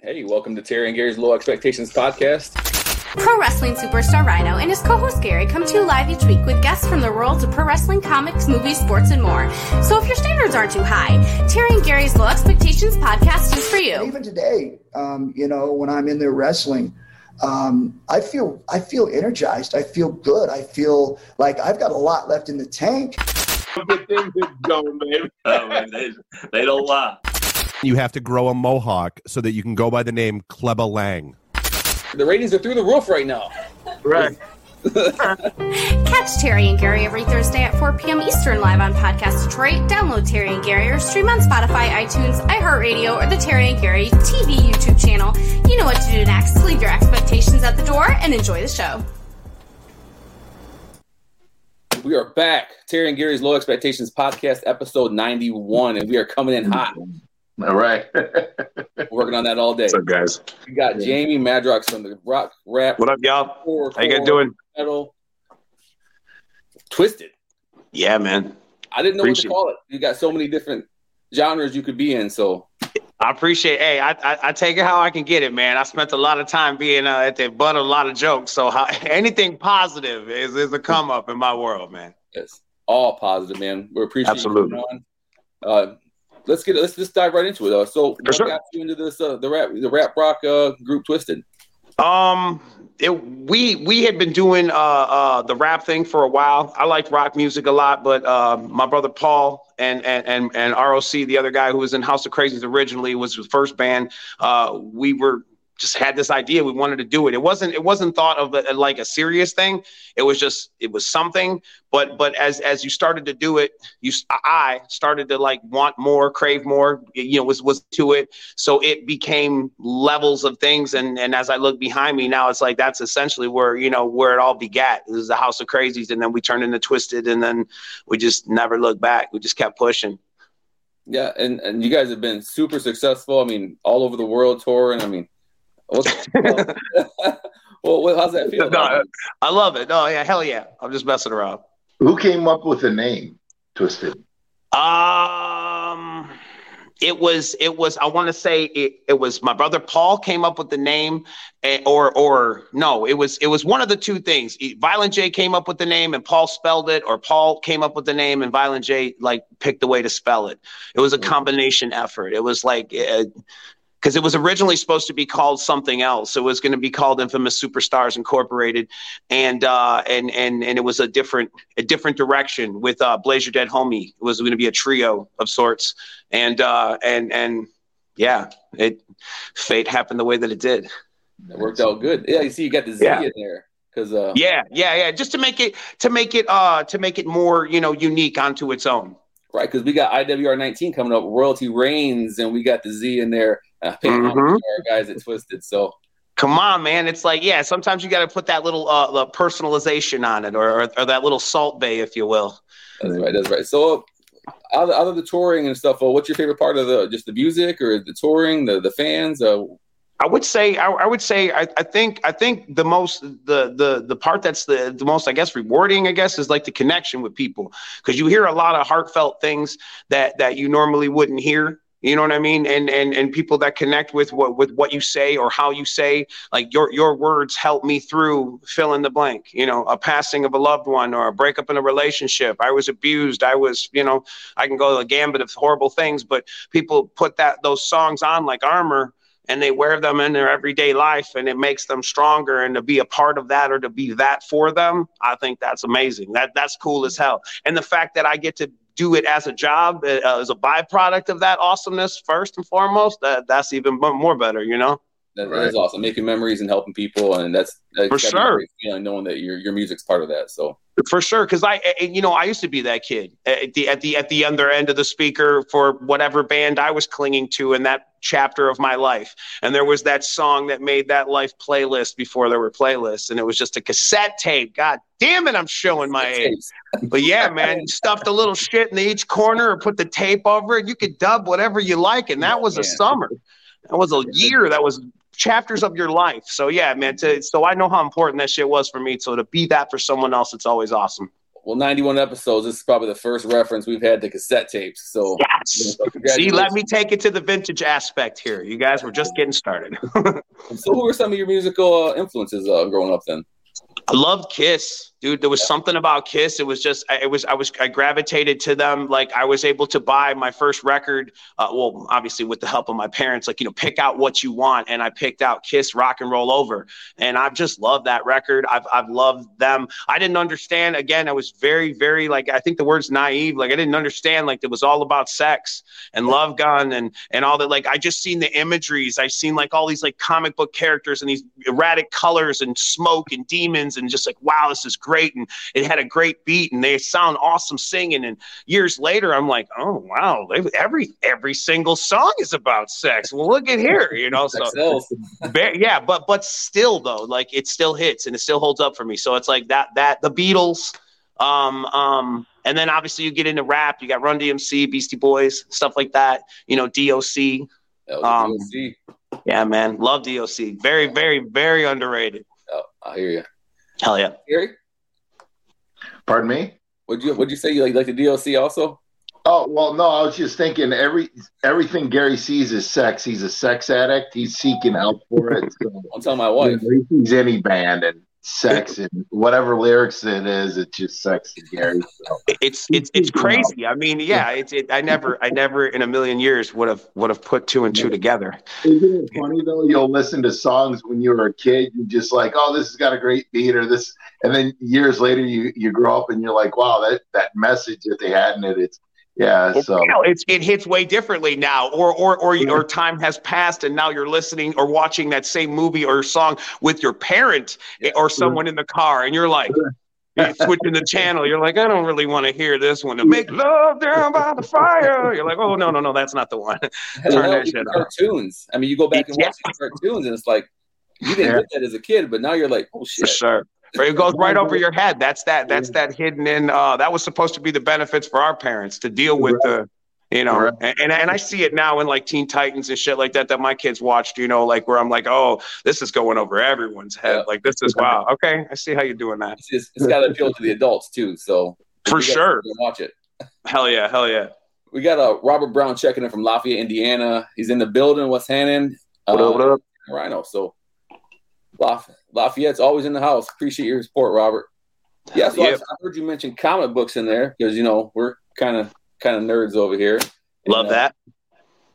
Hey, welcome to Terry and Gary's Low Expectations podcast. Pro wrestling superstar Rhino and his co-host Gary come to you live each week with guests from the worlds of pro wrestling, comics, movies, sports, and more. So if your standards aren't too high, Terry and Gary's Low Expectations podcast is for you. Even today, um, you know, when I'm in there wrestling, um, I feel I feel energized. I feel good. I feel like I've got a lot left in the tank. Good things going, baby. Oh, man, they, they don't lie. You have to grow a mohawk so that you can go by the name Kleba Lang. The ratings are through the roof right now. Right. Catch Terry and Gary every Thursday at 4 p.m. Eastern live on Podcast Detroit. Download Terry and Gary or stream on Spotify, iTunes, iHeartRadio, or the Terry and Gary TV YouTube channel. You know what to do next. Leave your expectations at the door and enjoy the show. We are back. Terry and Gary's Low Expectations podcast, episode 91, and we are coming in hot. All right. Working on that all day. What's up, guys? We got Jamie Madrox from the Rock Rap. What up, y'all? Core, How you guys doing? Metal. Twiztid. Yeah, man. I didn't know what Appreciate to call it. You got so many different genres you could be in. So I appreciate. Hey, I, I I take it how I can get it, man. I spent a lot of time being uh, at the butt of a lot of jokes. So how, anything positive is is a come up in my world, man. it's all positive, man. We appreciate Absolutely. you coming on. Uh, let's get let's just dive right into it. Uh, so what sure. got you into this uh, the rap the rap rock uh, group Twiztid? Um, it, we we had been doing uh uh the rap thing for a while. I liked rock music a lot, but uh, my brother Paul and and and and ROC, the other guy who was in House of Krazees originally, was the first band. Uh, we were just had this idea we wanted to do it. It wasn't it wasn't thought of it like a serious thing. It was just it was something. But but as as you started to do it you i started to like want more crave more you know was was to it. So it became levels of things. And and as i look behind me now it's like that's essentially where you know where it all begat. It was the house of krazees and then we turned into twiztid and then we just never looked back. We just kept pushing. Yeah, and and you guys have been super successful. I mean, all over the world touring. I mean, well, well, how's that feel? No, i love it no yeah hell yeah i'm just messing around Who came up with the name Twiztid? Um, it was it was I want to say it, it was my brother Paul came up with the name, eh, or or no, it was it was one of the two things. Violent J came up with the name and Paul spelled it, or Paul came up with the name and Violent J like picked the way to spell it. It was a combination effort. It was like. Uh, because it was originally supposed to be called something else. It was going to be called Infamous Superstars Incorporated, and uh, and and and it was a different a different direction with uh, Blaze Ya Dead Homie. It was going to be a trio of sorts, and uh, and and yeah, it fate happened the way that it did. It worked out good. Yeah, you see, you got the Z Yeah. in there because uh, Yeah, yeah, yeah. Just to make it to make it uh to make it more you know unique onto its own. right because we got IWR 19 coming up, Royalty Reigns, and we got the Z in there. To our guys at Twiztid. So Come on, man. It's like, yeah, sometimes you got to put that little uh, personalization on it or, or, or that little Salt Bae, if you will. that's right. That's right. So. Out of, out of the touring and stuff, uh, what's your favorite part of the just the music or the touring, the the fans? Uh, I would say, I, I would say, I, I think, I think the most, the the the part that's the the most, I guess, rewarding, I guess, is like the connection with people because you hear a lot of heartfelt things that that you normally wouldn't hear. You know what I mean? And and and people that connect with what with what you say or how you say, like your your words help me through fill in the blank. You know, a passing of a loved one or a breakup in a relationship. I was abused. I was, you know, I can go a gambit of horrible things, but people put that those songs on like armor and they wear them in their everyday life and it makes them stronger and to be a part of that or to be that for them i think that's amazing that that's cool as hell and the fact that i get to do it as a job uh, as a byproduct of that awesomeness first and foremost that that's even more better you know that, that is awesome, making memories and helping people, and that's, that's For gotta be a sure. great feeling knowing that your your music's part of that. So for sure because i you know i used to be that kid at the at the at the other end of the speaker for whatever band i was clinging to in that chapter of my life. And there was that song that made that life playlist before there were playlists and it was just a cassette tape. God damn it i'm showing my age. but yeah man you stuffed a little shit in each corner or put the tape over it. You could dub whatever you like and that was a summer. That was a year that was chapters of your life so yeah man to, so i know how important that shit was for me so to be that for someone else it's always awesome well, 91 episodes. This is probably the first reference we've had to cassette tapes. So, Yes. so See, let me take it to the vintage aspect here. You guys were just getting started. So, who were some of your musical uh, influences uh, growing up then? I loved Kiss, dude. There was something about Kiss. It was just, I- it was, I was, I gravitated to them. Like I was able to buy my first record. Uh, well, obviously with the help of my parents, like you know, pick out what you want, and I picked out Kiss Rock and Roll Over, and I've just loved that record. I've, I've loved them. I didn't understand. Again, I was very, very like I think the word's naive. Like I didn't understand. Like it was all about sex and love gun and and all that. Like I just seen the imageries. I seen like all these like comic book characters and these erratic colors and smoke and demons and just like wow, this is great. And it had a great beat and they sound awesome singing. And years later, I'm like, oh wow, they- every every single song is about sex. Well, look at here, you know. So Sex sells. very, yeah, but but still though, like it still hits and it still holds up for me. So it's like that that the Beatles, um, um, and then obviously you get into rap. You got Run DMC, Beastie Boys, stuff like that. You know, DOC. Um, DOC. Yeah, man, love DOC. Very, very, very underrated. Oh, I hear you. Hell yeah. Gary, Pardon me? would you would you say you like like the DLC also? Oh well, no. I was just thinking every everything Gary sees is sex. He's a sex addict. He's seeking help for it. So, I'm telling my wife. you know, he sees any band and sex and whatever lyrics it is, it's just sex to Gary. So. It's it's it's crazy. I mean, yeah, it's it, I never I never in a million years would have would have put two and two together. Isn't it funny though? You'll listen to songs when you were a kid. You just like, oh, this has got a great beat, or this, and then years later, you you grow up and you're like, wow, that that message that they had in it, it's yeah. So you know, it's it hits way differently now, or or or or time has passed, and now you're listening or watching that same movie or song with your parent eh, Yeah. or someone in the car, and you're like. You're switching the channel. You're like, I don't really want to hear this one. To make love down by the fire. You're like, oh no, no, no, that's not the one. Turn that even shit off. cartoons. I mean, you go back and watch these cartoons, and it's like you didn't Yeah. get that as a kid, but now you're like, oh For shit. sure. Or It goes right over your head. That's that. That's that hidden in. Uh, that was supposed to be the benefits for our parents to deal with the, you know. Right. And, and and I see it now in like Teen Titans and shit like that that my kids watched. You know, like where I'm like, oh, this is going over everyone's head. Yeah. Like this is wow. Okay, I see how you're doing that. It's, just, it's got to appeal to the adults too. So For sure. can Watch it. Hell yeah. Hell yeah. We got uh, Robert Brown checking in from Lafayette, Indiana. He's in the building. What's Hannon? What up? What up? Rhino. So Laf- Lafayette's always in the house. Appreciate your support, Robert. Yeah, so I- Yep. I, heard you mention comic books in there because you know we're kind of kind of nerds over here. And, Love uh, that.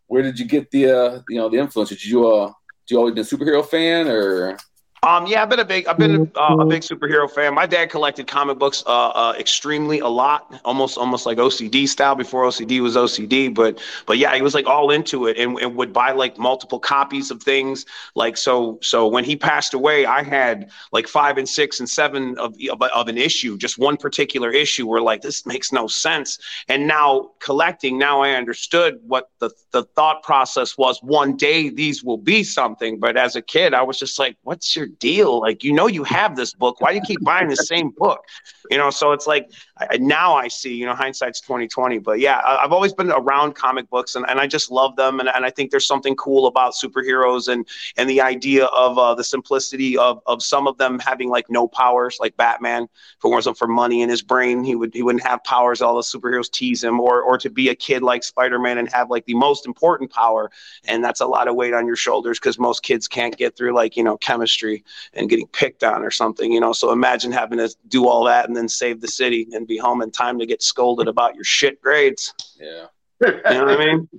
Where did you get the uh, you know the influence? Did you uh, did you always been a superhero fan or Um, yeah, I've been a big, I've been uh, a big superhero fan. My dad collected comic books uh, uh, extremely a lot, almost almost like OCD style before OCD was OCD. But but yeah, he was like all into it and, and would buy like multiple copies of things. Like so so when he passed away, I had like five and six and seven of of, of an issue, just one particular issue. Where like this makes no sense. And now collecting, now I understood what the the thought process was. One day these will be something. But as a kid, I was just like, what's your deal? Like, you know, you have this book. Why do you keep buying the same book? You know, so it's like I, now I see, you know, hindsight's 2020. But yeah, I, I've always been around comic books and, and I just love them. And, and I think there's something cool about superheroes and and the idea of uh, the simplicity of of some of them having like no powers, like Batman. If it wasn't for money in his brain, he would he wouldn't have powers. All the superheroes tease him, or or to be a kid like Spider-Man and have like the most important power, and that's a lot of weight on your shoulders because most kids can't get through like you know chemistry and getting picked on or something, you know. So imagine having to do all that and then save the city and be home in time to get scolded about your shit grades. yeah? You know what I mean?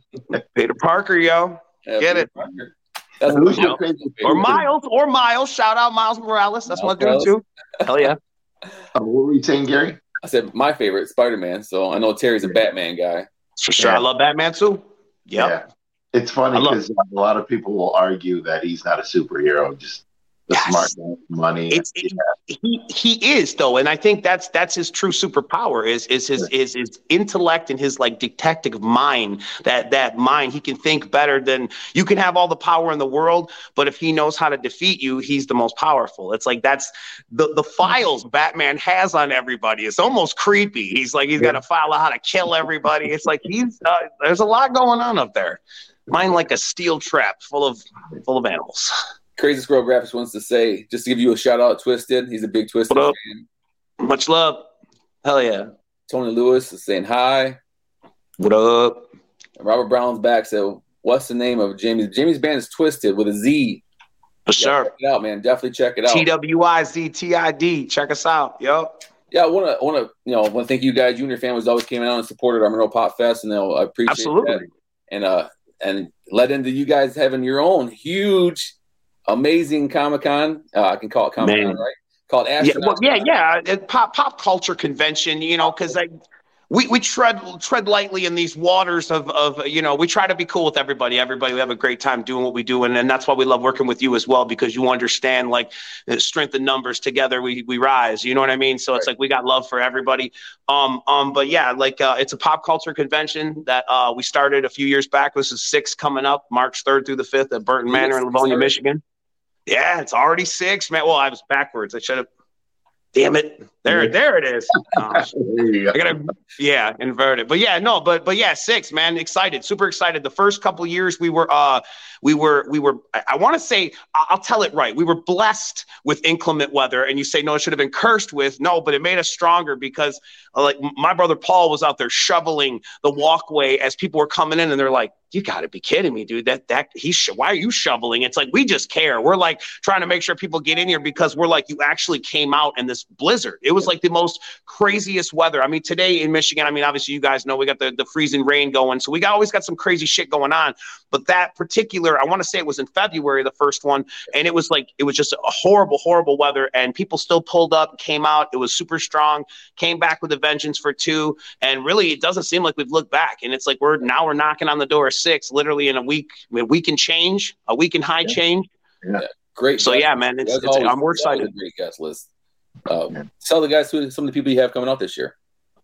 Peter Parker, yo, yeah Get it. That's Who's your your favorite? or Miles, or Miles. Shout out Miles Morales. That's my dude Miles too. Hell yeah. Uh, what were you saying, Gary? I said my favorite Spider Man. So I know Terry's a Batman guy. For sure. Yeah. I love Batman too. Yep. Yeah. It's funny I love- because a lot of people will argue that he's not a superhero, just the Yes. smart money. It's it, he he is though, and I think that's that's his true superpower is is his is his intellect and his like detective mind. That that mind, he can think better than you can have all the power in the world, but if he knows how to defeat you, he's the most powerful. It's like that's the the files Batman has on everybody. It's almost creepy. He's like he's got a file of how to kill everybody. It's like he's uh, there's a lot going on up there. Mine like a steel trap full of full of animals. Crazy Squirrel Graphics wants to say just to give you a shout out, Twiztid. He's a big Twiztid What up? fan. Much love. Hell yeah. Tony Lewis is saying hi. What up? Robert Brown's back. So, what's the name of Jamie's? Jamie's band is Twiztid with a Z. For sure. Check it out, man. Definitely check it out. T W I Z T I D. Check us out. Yo. Yeah, I want to, want to, you know, want to thank you guys. You and your families always came out and supported our Monroe Pop Fest, and I appreciate Absolutely. that. And uh, and led into you guys having your own huge, amazing Comic Con. Uh, I can call it Comic Con, right? Called Yeah, well, yeah, yeah. It- Pop pop culture convention, you know, because like we, we tread tread lightly in these waters of of you know we try to be cool with everybody. Everybody we have a great time doing what we do, and, and that's why we love working with you as well because you understand like the strength in numbers together we we rise. You know what I mean? So it's like we got love for everybody. Um um, but yeah, like uh, it's a pop culture convention that uh we started a few years back. This is six coming up March third through the fifth at Burton Manor in Livonia, Sorry. Michigan. Yeah, it's already six, man. Well, I was backwards. I should have. Damn it! There, there it is. Oh, There. I gotta, yeah, invert it. But yeah, no, but but yeah, six, man, excited, super excited. The first couple years, we were, uh, we were, we were. I, I want to say, I'll tell it right. We were blessed with inclement weather, and you say no, it should have been cursed with. No, but it made us stronger because, uh, like, my brother Paul was out there shoveling the walkway as people were coming in, and they're like, "You got to be kidding me, dude! That that he's sh- why are you shoveling?" It's like we just care. We're like trying to make sure people get in here because we're like, you actually came out in this blizzard. It was like the most craziest weather. I mean, today in Michigan, I mean, obviously you guys know we got the, the freezing rain going. So we got always got some crazy shit going on. But that particular, I want to say it was in February, the first one, and it was like it was just a horrible, horrible weather. And people still pulled up, came out. It was super strong, came back with a vengeance for two. And really it doesn't seem like we've looked back. And it's like we're now we're knocking on the door six, literally in a week, a week and change, a week and high change. Yeah. Great. So guest. yeah, man, it's, it's always, I'm we're excited. Great guest list. Um, tell the guys who some of the people you have coming out this year.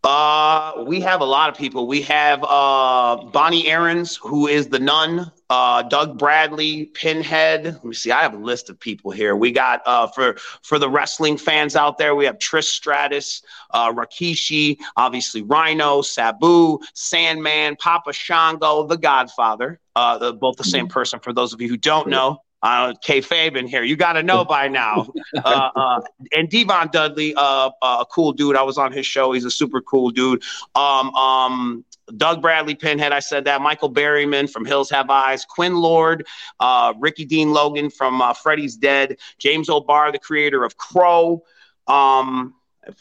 Uh, we have a lot of people. We have uh Bonnie Aarons, who is the nun. Uh, Doug Bradley, Pinhead. Let me see. I have a list of people here. We got uh for for the wrestling fans out there. We have Trish Stratus, uh, Rikishi, obviously Rhino, Sabu, Sandman, Papa Shango, The Godfather. Uh, the, both the same person. For those of you who don't know. Uh, K Fabian here. You got to know by now. Uh, uh, and Devon Dudley, uh, uh, a cool dude. I was on his show. He's a super cool dude. Um, um, Doug Bradley, Pinhead. I said that. Michael Berryman from Hills Have Eyes. Quinn Lord, uh, Ricky Dean Logan from uh, Freddy's Dead. James O'Barr, the creator of Crow. Um,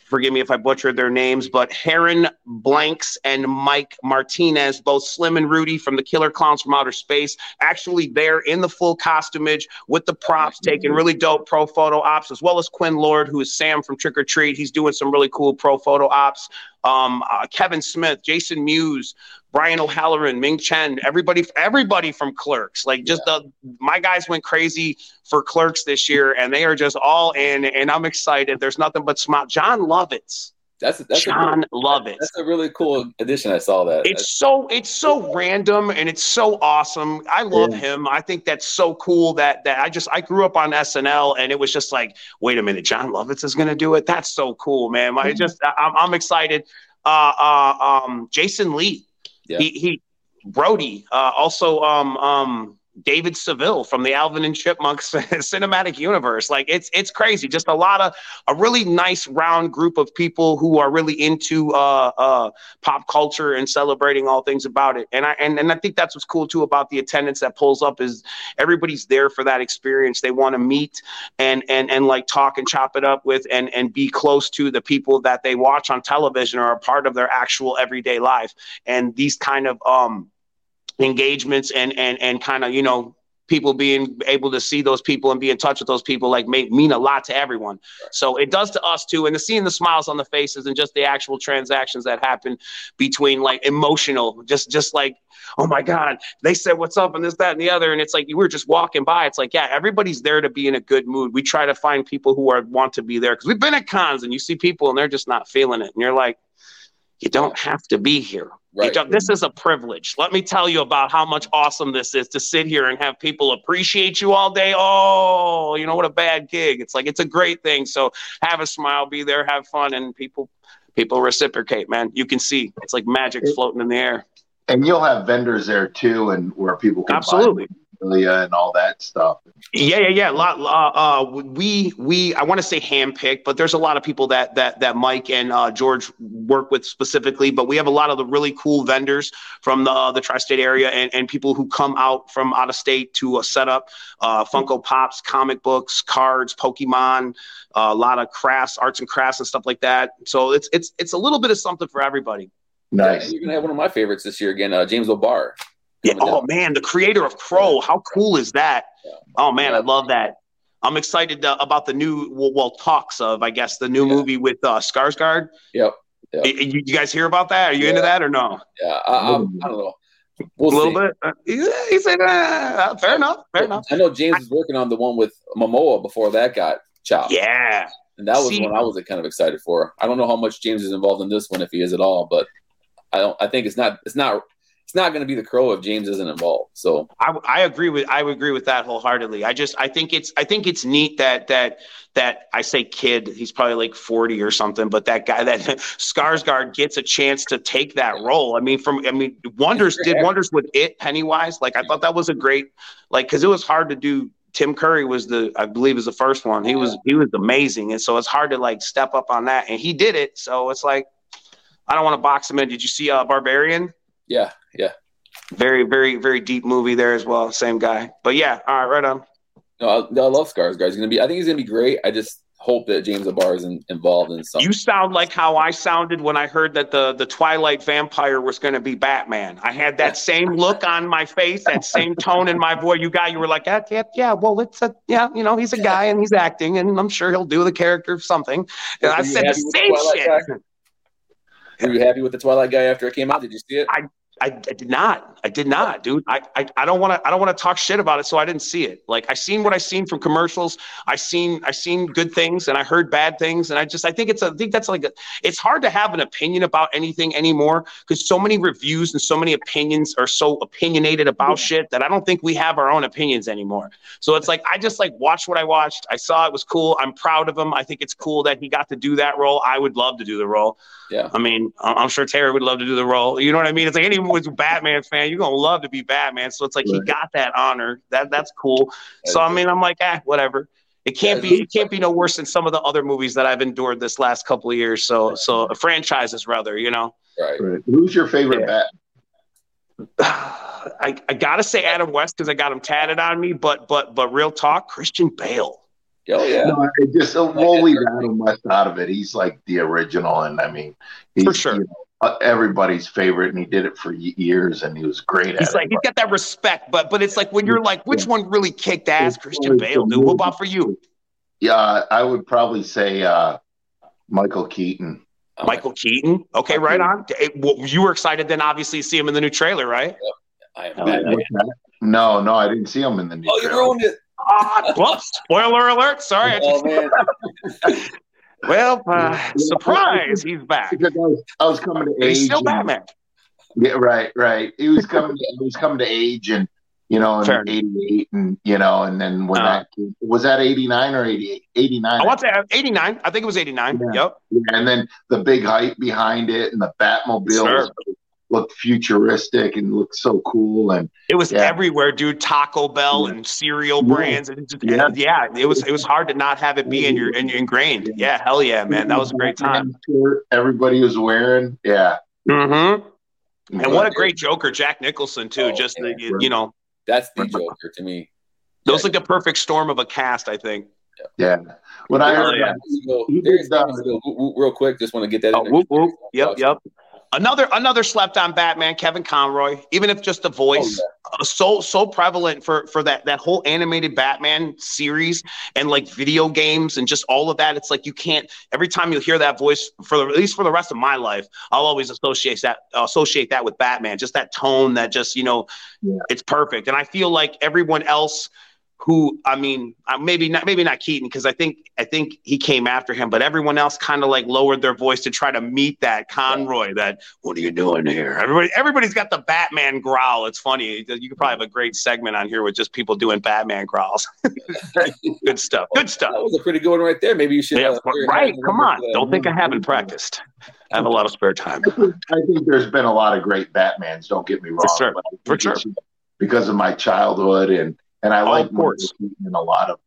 forgive me if I butchered their names, but Heron Blanks and Mike Martinez, both Slim and Rudy from the Killer Klowns from Outer Space, actually there in the full costumage with the props, taking really dope pro photo ops, as well as Quinn Lord, who is Sam from Trick or Treat. He's doing some really cool pro photo ops. Um, uh, Kevin Smith, Jason Mewes, Brian O'Halloran, Ming Chen, everybody, everybody from Clerks. Like just the my guys went crazy for Clerks this year, and they are just all in. And I'm excited. There's nothing but smile. Jon Lovitz, That's that's John a, Lovitz. That's a really cool addition. I saw that. It's so it's so random and it's so awesome. I love him. I think that's so cool that that I just I grew up on SNL and it was just like, wait a minute, Jon Lovitz is gonna do it. That's so cool, man. I just I, I'm I'm excited. Uh, uh, um, Jason Lee, Yeah. he he, Brody, uh, also um um. David Seville from the Alvin and Chipmunks cinematic universe. Like it's it's crazy. Just a lot of a really nice round group of people who are really into uh, uh, pop culture and celebrating all things about it. And I and, and I think that's what's cool too about the attendance that pulls up is everybody's there for that experience. They want to meet and and and like talk and chop it up with and and be close to the people that they watch on television or are a part of their actual everyday life. And these kind of um engagements and and and kind of you know people being able to see those people and be in touch with those people like may, mean a lot to everyone. So it does to us too and the seeing the smiles on the faces and just the actual transactions that happen between like emotional just just like oh my god they said what's up and this that and the other and it's like you were just walking by. It's like yeah everybody's there to be in a good mood. We try to find people who are want to be there because we've been at cons and you see people and they're just not feeling it and you're like you don't have to be here Right. this is a privilege. Let me tell you about how much awesome this is to sit here and have people appreciate you all day. Oh, you know what a bad gig. It's like it's a great thing. So have a smile, be there, have fun, and people people reciprocate, man. You can see it's like magic floating in the air. And you'll have vendors there too, and where people can buy Absolutely. Memorabilia and all that stuff. Yeah, yeah, yeah. A lot. Uh, uh, we we I want to say handpicked, but there's a lot of people that that that Mike and uh, George work with specifically. But we have a lot of the really cool vendors from the the tri-state area and, and people who come out from out of state to uh, set up uh, Funko Pops, comic books, cards, Pokemon, uh, a lot of crafts, arts and crafts, and stuff like that. So it's it's it's a little bit of something for everybody. Nice. Yeah, you're gonna have one of my favorites this year again, uh, James O'Barr. Yeah. Oh man, the creator of Crow. How cool is that? Oh man, I love that. I'm excited uh, about the new well, well talks of I guess the new movie with uh, Skarsgård. Yep. Yep. You, you guys hear about that? Are you into that or no? Yeah, I, I, I don't know. We'll a little see. bit. Uh, he, he said, uh, "Fair enough. Fair enough." I know James was working on the one with Momoa before that got chopped. Yeah. And that was See- one I was kind of excited for. I don't know how much James is involved in this one, if he is at all, but I don't. I think it's not. It's not. It's not going to be the crow if James isn't involved. So I, I agree with I would agree with that wholeheartedly. I just I think it's I think it's neat that that that I say kid he's probably like forty or something, but that guy that Skarsgård gets a chance to take that role. I mean, from I mean, wonders did wonders with it Pennywise. Like I thought that was a great like because it was hard to do. Tim Curry was the I believe is the first one. He was he was amazing, and so it's hard to like step up on that, and he did it. So it's like I don't want to box him in. Did you see uh, Barbarian? Yeah, yeah. Very, very, very deep movie there as well. Same guy. But yeah, all right, right on. No, I, I love Skarsgård. Gonna be. I think he's gonna be great. I just hope that James O'Barr is in, involved in something. You sound like how I sounded when I heard that the the Twilight vampire was going to be Batman. I had that same look on my face, that same tone in my voice. You guy, you were like, yeah, yeah, yeah. Well, it's a yeah, you know, he's a guy and he's acting, and I'm sure he'll do the character of something. And I said the same shit. guy? Were you happy with the Twilight guy after it came out? Did you see it? I, I did not. I did not, dude. I, I, I don't want to. I don't want to talk shit about it. So I didn't see it. Like I seen what I seen from commercials. I seen I seen good things and I heard bad things. And I just I think it's a, I think that's like a, it's hard to have an opinion about anything anymore because so many reviews and so many opinions are so opinionated about shit that I don't think we have our own opinions anymore. So it's like I just like watched what I watched. I saw it was cool. I'm proud of him. I think it's cool that he got to do that role. I would love to do the role. Yeah. I mean, I- I'm sure Terry would love to do the role. You know what I mean? It's like anyone who's a Batman fan, you're gonna love to be Batman. So it's like he got that honor. That that's cool. So I mean, I'm like, ah, whatever. It can't be it can't be no worse than some of the other movies that I've endured this last couple of years. So so franchises rather, you know. Right. Right. Who's your favorite Yeah. bat? I, I gotta say Adam West because I got him tatted on me, but but but real talk, Christian Bale. Oh yeah. No, I just uh, we'll leave Adam West out of it. He's like the original, and I mean, he's For sure. you know, uh, everybody's favorite, and he did it for years, and he was great at He's it. like he's got that respect, but but it's like when you're like, which one really kicked ass? Christian Bale, dude. What about for you? yeah, I would probably say uh, Michael Keaton. Michael Keaton. Okay, right on. Well, you were excited then, obviously, to see him in the new trailer, right? I am Oh, yeah. What's? No, no, I didn't see him in the new. Oh, you trailer. ruined it. Ah, well, spoiler alert. Sorry. I Oh just- man. well, uh, surprise, he's back. Because I was, I was coming to age. he's still and- Batman. Yeah, right, right. He was coming. To, he was coming to age, and you know, in '88, and you know, and then when Uh. that came, was that '89 or '88? '89. I want to say 89. I think it was 89. Yeah. Yep. and then the big hype behind it, and the Batmobile Sure. Looked futuristic and looked so cool, and It was Yeah. everywhere, dude. Taco Bell Yeah. and cereal Yeah. brands, and just, Yeah. yeah. it was it was hard to not have it be in your in, your ingrained. Yeah, hell yeah, man, that was a great time. Everybody was wearing, yeah. Mm-hmm. And what a great Joker, Jack Nicholson too. Oh, just the, you, you know, That's the Joker to me. those like the perfect storm of a cast. I think. yeah. When I heard yeah. that, He Darius did, uh, real- real quick, just want to get that. Oh, in there. whoop, whoop. Yep, yep. Another another slept on Batman, Kevin Conroy. Even if just the voice, uh, so so prevalent for for that that whole animated Batman series and like video games and just all of that. It's like you can't. Every time you hear that voice, for the, at least for the rest of my life, I'll always associate that associate that with Batman. Just that tone, that just you know, Yeah. it's perfect. And I feel like everyone else who I mean, uh, maybe not, maybe not Keaton because I think I think he came after him, but everyone else kind of like lowered their voice to try to meet that Conroy. That what are you doing here? Everybody, everybody's got the Batman growl. It's funny. You could probably have a great segment on here with just people doing Batman growls. good stuff. Good stuff. That was a pretty good one right there. Maybe you should. Yeah, uh, right. Come on. number for Don't think I haven't practiced. I have a lot of spare time. I think, I think there's been a lot of great Batmans. Don't get me wrong. sure. but For sure. because of my childhood and and I Oh, like of. Michael Keaton in a lot of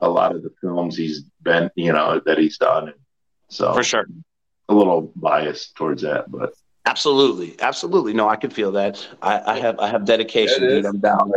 a lot of the films he's been you know that he's done. So For sure. a little biased towards that, but Absolutely, absolutely. No, I can feel that. I, I have I have dedication, dude. I'm down.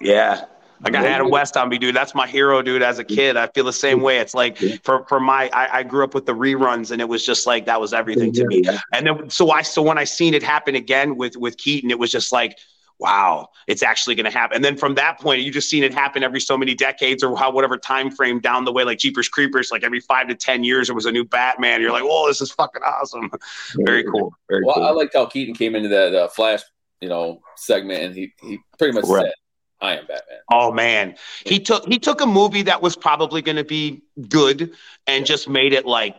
Yeah. I got Adam West on me, dude. That's my hero, dude. As a kid, I feel the same way. It's like for for my, I, I grew up with the reruns, and it was just like that was everything to me. And then so I so when I seen it happen again with with Keaton, it was just like, wow, it's actually going to happen. And then from that point, you just seen it happen every so many decades or how whatever time frame down the way, like Jeepers Creepers, like every five to ten years, there was a new Batman. You're like, oh, this is fucking awesome. Very cool. Very Well, cool. I liked how Keaton came into that uh, Flash, you know, segment, and he he pretty much Right. said, "I am Batman." Oh man, he took he took a movie that was probably going to be good and just made it like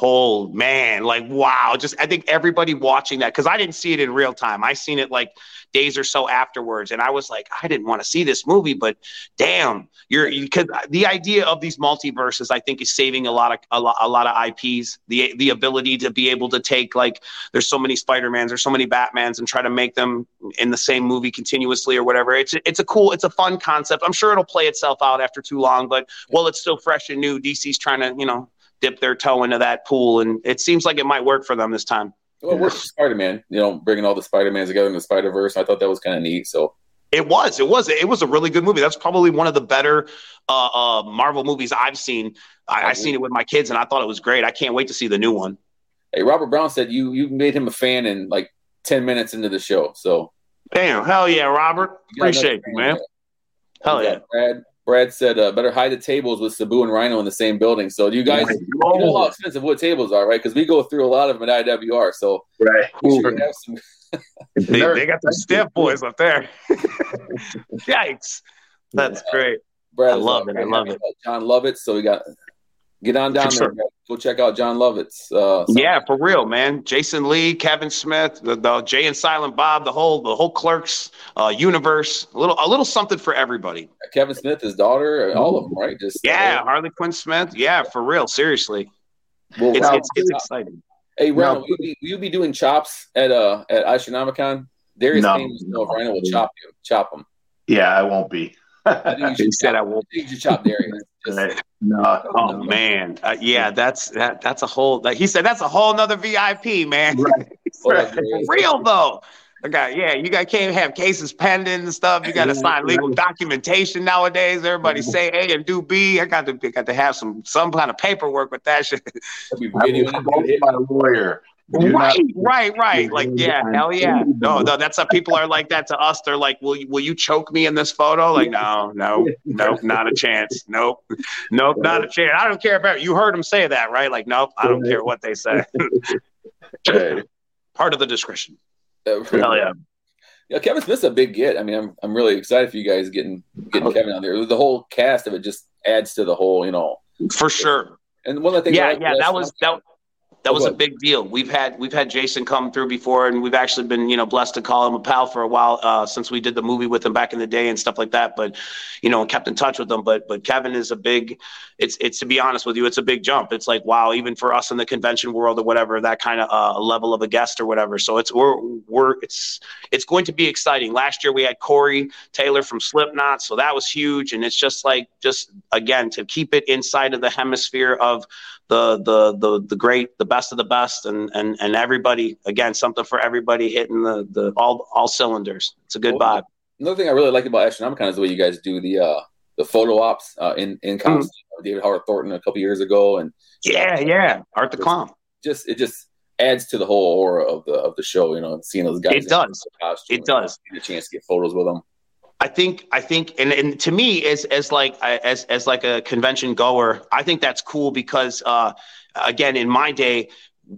oh man, like wow. Just I think everybody watching that because I didn't see it in real time. I seen it like days or so afterwards, and I was like, I didn't want to see this movie, but damn, you're because the idea of these multiverses, I think, is saving a lot of a lot, a lot of IPs. The the ability to be able to take like there's so many Spider-Mans, there's so many Batmans, and try to make them in the same movie continuously or whatever. It's it's a cool, it's a fun concept. I'm sure it'll play itself out after too long, but while it's still fresh and new, DC's trying to you know dip their toe into that pool, and it seems like it might work for them this time. Well, we're Spider Man, you know, bringing all the Spider Mans together in the Spider Verse. I thought that was kind of neat. So It was, it was, it was a really good movie. That's probably one of the better uh, uh, Marvel movies I've seen. I, I seen it with my kids, and I thought it was great. I can't wait to see the new one. Hey, Robert Brown said you you made him a fan in like ten minutes into the show. So Damn, hell yeah, Robert. Appreciate you, man. Hell yeah. Brad Brad said uh, better hide the tables with Sabu and Rhino in the same building. So do you guys you know how expensive wood tables are, right? Because we go through a lot of them at IWR. So right. we should have some. They, they got the stiff boys up there. Yikes. That's great. Brad I love it. I love it. Jon Lovitz. So we got get on down For there. Go check out Jon Lovitz. Uh, Yeah, for real, man. Jason Lee, Kevin Smith, the, the Jay and Silent Bob, the whole the whole Clerks uh, universe. A little a little something for everybody. Kevin Smith, his daughter, all of them, right? Just Yeah, Harley Quinn Smith. Yeah, for real. Seriously, Well, it's now- it's, it's exciting. Hey, Rhino, No. will you, be, will you be doing chops at uh at Astronomicon? Darius No. Kane wants to know if Rhino will chop you, chop him. Yeah, I won't be. I think you He should said I won't. I you should chop Darius. No. Oh man, uh, yeah, that's that that's a whole. Like he said, that's a whole nother VIP, man. For Darius. real though. I got yeah, you got can't have cases pending and stuff. You got to sign legal documentation nowadays. Everybody say A and do B. I got to I got to have some some kind of paperwork with that shit. I it, call dude. my lawyer. Do right, not- right, right. Like yeah, hell yeah. No, no, that's how people are like that to us. They're like, will you, will you choke me in this photo? Like no, no, no, not a chance. Nope, nope, not a chance. I don't care about you. Heard them say that, right? Like nope, I don't care what they say. Part of the discretion. Uh, Hell yeah. Yeah, Kevin Smith's a big get. I mean, I'm I'm really excited for you guys getting getting Oh. Kevin on there. The whole cast of it just adds to the whole, you know. For sure. And one of the things, I yeah, like yeah, that was that. That was a big deal. We've had we've had Jason come through before, and we've actually been you know blessed to call him a pal for a while uh, since we did the movie with him back in the day and stuff like that. But you know, kept in touch with him. But but Kevin is a big. It's it's to be honest with you, it's a big jump. It's like wow, even for us in the convention world or whatever, that kind of uh, level of a guest or whatever. So it's we're we're it's it's going to be exciting. Last year we had Corey Taylor from Slipknot, so that was huge, and it's just like just again to keep it inside of the hemisphere of the the the the great, the best of the best, and and and everybody again something for everybody hitting the the all all cylinders. It's a good vibe. Another thing I really like about Astronomicon is the way you guys do the uh the photo ops uh, in in Mm. costume. David Howard Thornton a couple years ago, and Yeah, yeah. Art the clown. just it just adds to the whole aura of the of the show. You know, seeing those guys. It does. costume It does. Get a chance to get photos with them. I think I think and, and to me as as like as as like a convention goer, I think that's cool because uh again in my day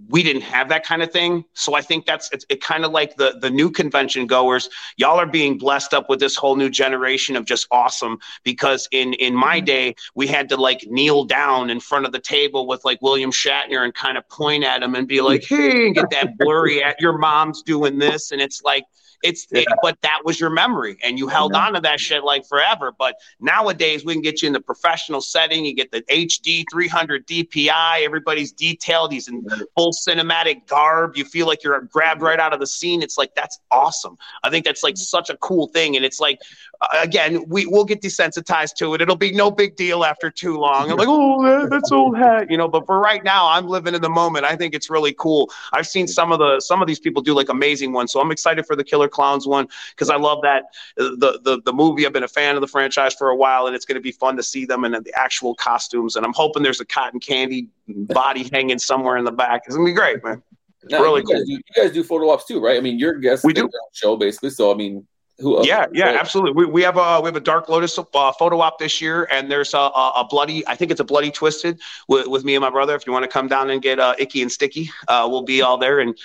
we didn't have that kind of thing. So I think that's it's it kind of like the the new convention goers. Y'all are being blessed up with this whole new generation of just awesome because in in my day we had to like kneel down in front of the table with like William Shatner and kind of point at him and be like, "Hey," and get that blurry at your mom's doing this and it's like It's it, but that was your memory, and you held on to that shit like forever. But nowadays, we can get you in the professional setting. You get the HD 300 DPI. Everybody's detailed. He's in full cinematic garb. You feel like you're grabbed right out of the scene. It's like that's awesome. I think that's like such a cool thing, and it's like uh, again, we we'll get desensitized to it. It'll be no big deal after too long. I'm like, oh, that's old hat, you know. But for right now, I'm living in the moment. I think it's really cool. I've seen some of the some of these people do like amazing ones, so I'm excited for the Killer Clowns one because I love that uh, the, the the movie. I've been a fan of the franchise for a while, and it's going to be fun to see them in the actual costumes. And I'm hoping there's a cotton candy body hanging somewhere in the back. It's gonna be great, man. Now, really you, guys cool. do, you guys do photo ops too, right? I mean, you're guest we do show basically. So I mean, who, uh, yeah, yeah, absolutely. We, we have a we have a Dark Lotus uh, photo op this year, and there's a, a, a, bloody. I think it's a bloody twiztid with, with me and my brother. If you want to come down and get uh, icky and sticky, uh, we'll be all there and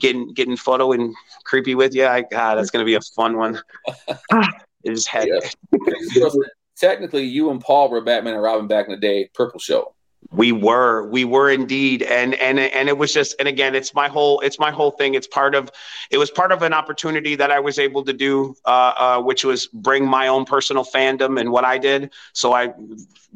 getting getting photo and creepy with you. I, God, that's gonna be a fun one. it just had. Yeah. Technically, you and Paul were Batman and Robin back in the day. Purple Show. We were, we were indeed, and and and it was just, and again, it's my whole, it's my whole thing. It's part of, it was part of an opportunity that I was able to do, uh, uh, which was bring my own personal fandom and what I did. So I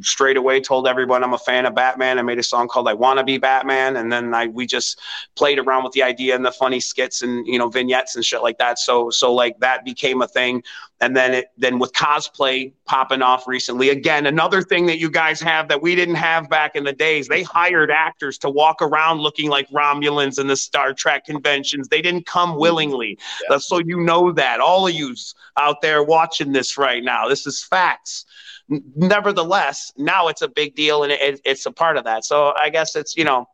straight away told everyone I'm a fan of Batman. I made a song called "I Want to Be Batman," and then I we just played around with the idea and the funny skits and you know vignettes and shit like that. So so like that became a thing and then it then with cosplay popping off recently again another thing that you guys have that we didn't have back in the days they hired actors to walk around looking like romulans in the star trek conventions. They didn't come willingly. Yeah. so you know that. All of you out there watching this right now. This is facts. Nevertheless now it's a big deal and it, it's a part of that. So i guess it's you know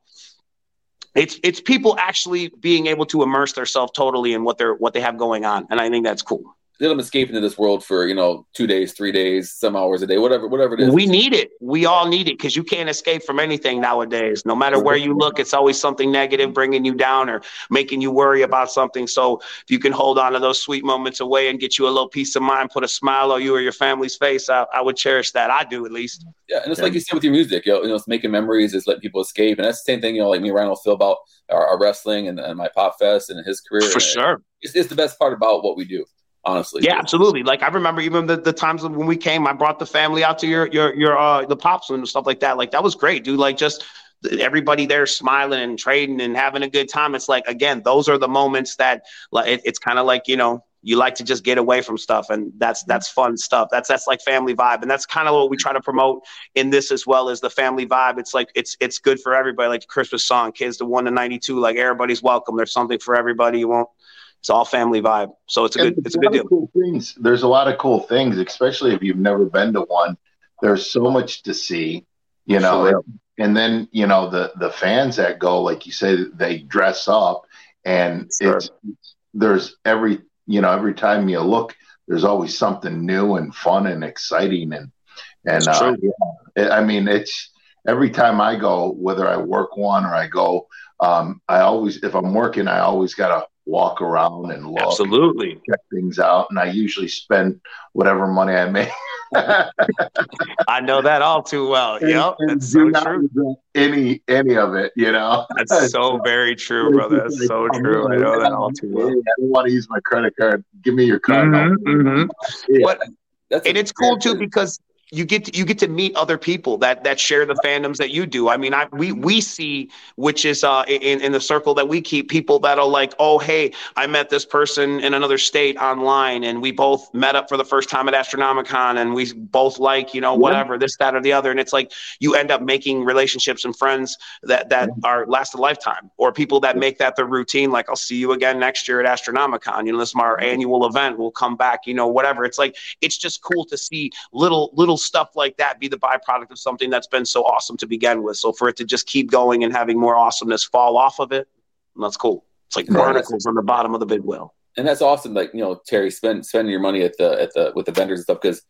it's it's people actually being able to immerse themselves totally in what they're what they have going on. And i think that's cool let them escape into this world for you know two days, three days, some hours a day, whatever, whatever it is. We need it. We all need it because you can't escape from anything nowadays. No matter where you look, it's always something negative bringing you down or making you worry about something. So if you can hold on to those sweet moments away and get you a little peace of mind, put a smile on you or your family's face, I, I would cherish that. I do at least. Yeah, and it's yeah. like you said with your music, you know, you know, it's making memories, is letting people escape, and that's the same thing. You know, like me and Ryan will feel about our, our wrestling and, and, my pop fest and his career. For sure, it's, it's the best part about what we do honestly. Yeah, absolutely. Like I remember even the, the times when we came, I brought the family out to your your your uh the pops and stuff like that. Like that was great, dude. Like just everybody there smiling and trading and having a good time. It's like again, those are the moments that like it, it's kind of like you know you like to just get away from stuff and that's that's fun stuff that's that's like family vibe and that's kind of what we try to promote in this as well as the family vibe it's like it's it's good for everybody like the christmas song kids to 1 to 92 like everybody's welcome there's something for everybody you won't it's all family vibe. So it's a good it's a good deal. Cool things. There's a lot of cool things, especially if you've never been to one. There's so much to see, you know. Sure. And, and, then you know the the fans that go, like you say, they dress up, and sure. it's there's every you know every time you look, there's always something new and fun and exciting and and uh, yeah, I mean it's every time I go, whether I work one or I go, um, I always if I'm working, I always gotta walk around and look, absolutely and check things out. And I usually spend whatever money I make. I know that all too well. And, yep, and that's so true. Any any of it, you know. That's so very true, brother. That's so true. I know that all too well. I don't want to use my credit card. Give me your card. Mm-hmm, mm-hmm. Yeah. But, and it's cool too because you get to, you get to meet other people that that share the fandoms that you do. I mean, I we we see which is uh, in in the circle that we keep people that are like, oh hey, I met this person in another state online, and we both met up for the first time at Astronomicon, and we both like you know whatever this that or the other, and it's like you end up making relationships and friends that that are last a lifetime, or people that make that their routine. Like I'll see you again next year at Astronomicon. You know, this is our annual event. We'll come back. You know, whatever. It's like it's just cool to see little little stuff like that be the byproduct of something that's been so awesome to begin with. So for it to just keep going and having more awesomeness fall off of it, that's cool. It's like barnacles on the bottom of the big whale. And that's awesome. Like you know, Terry, spend spending your money at the at the with the vendors and stuff because,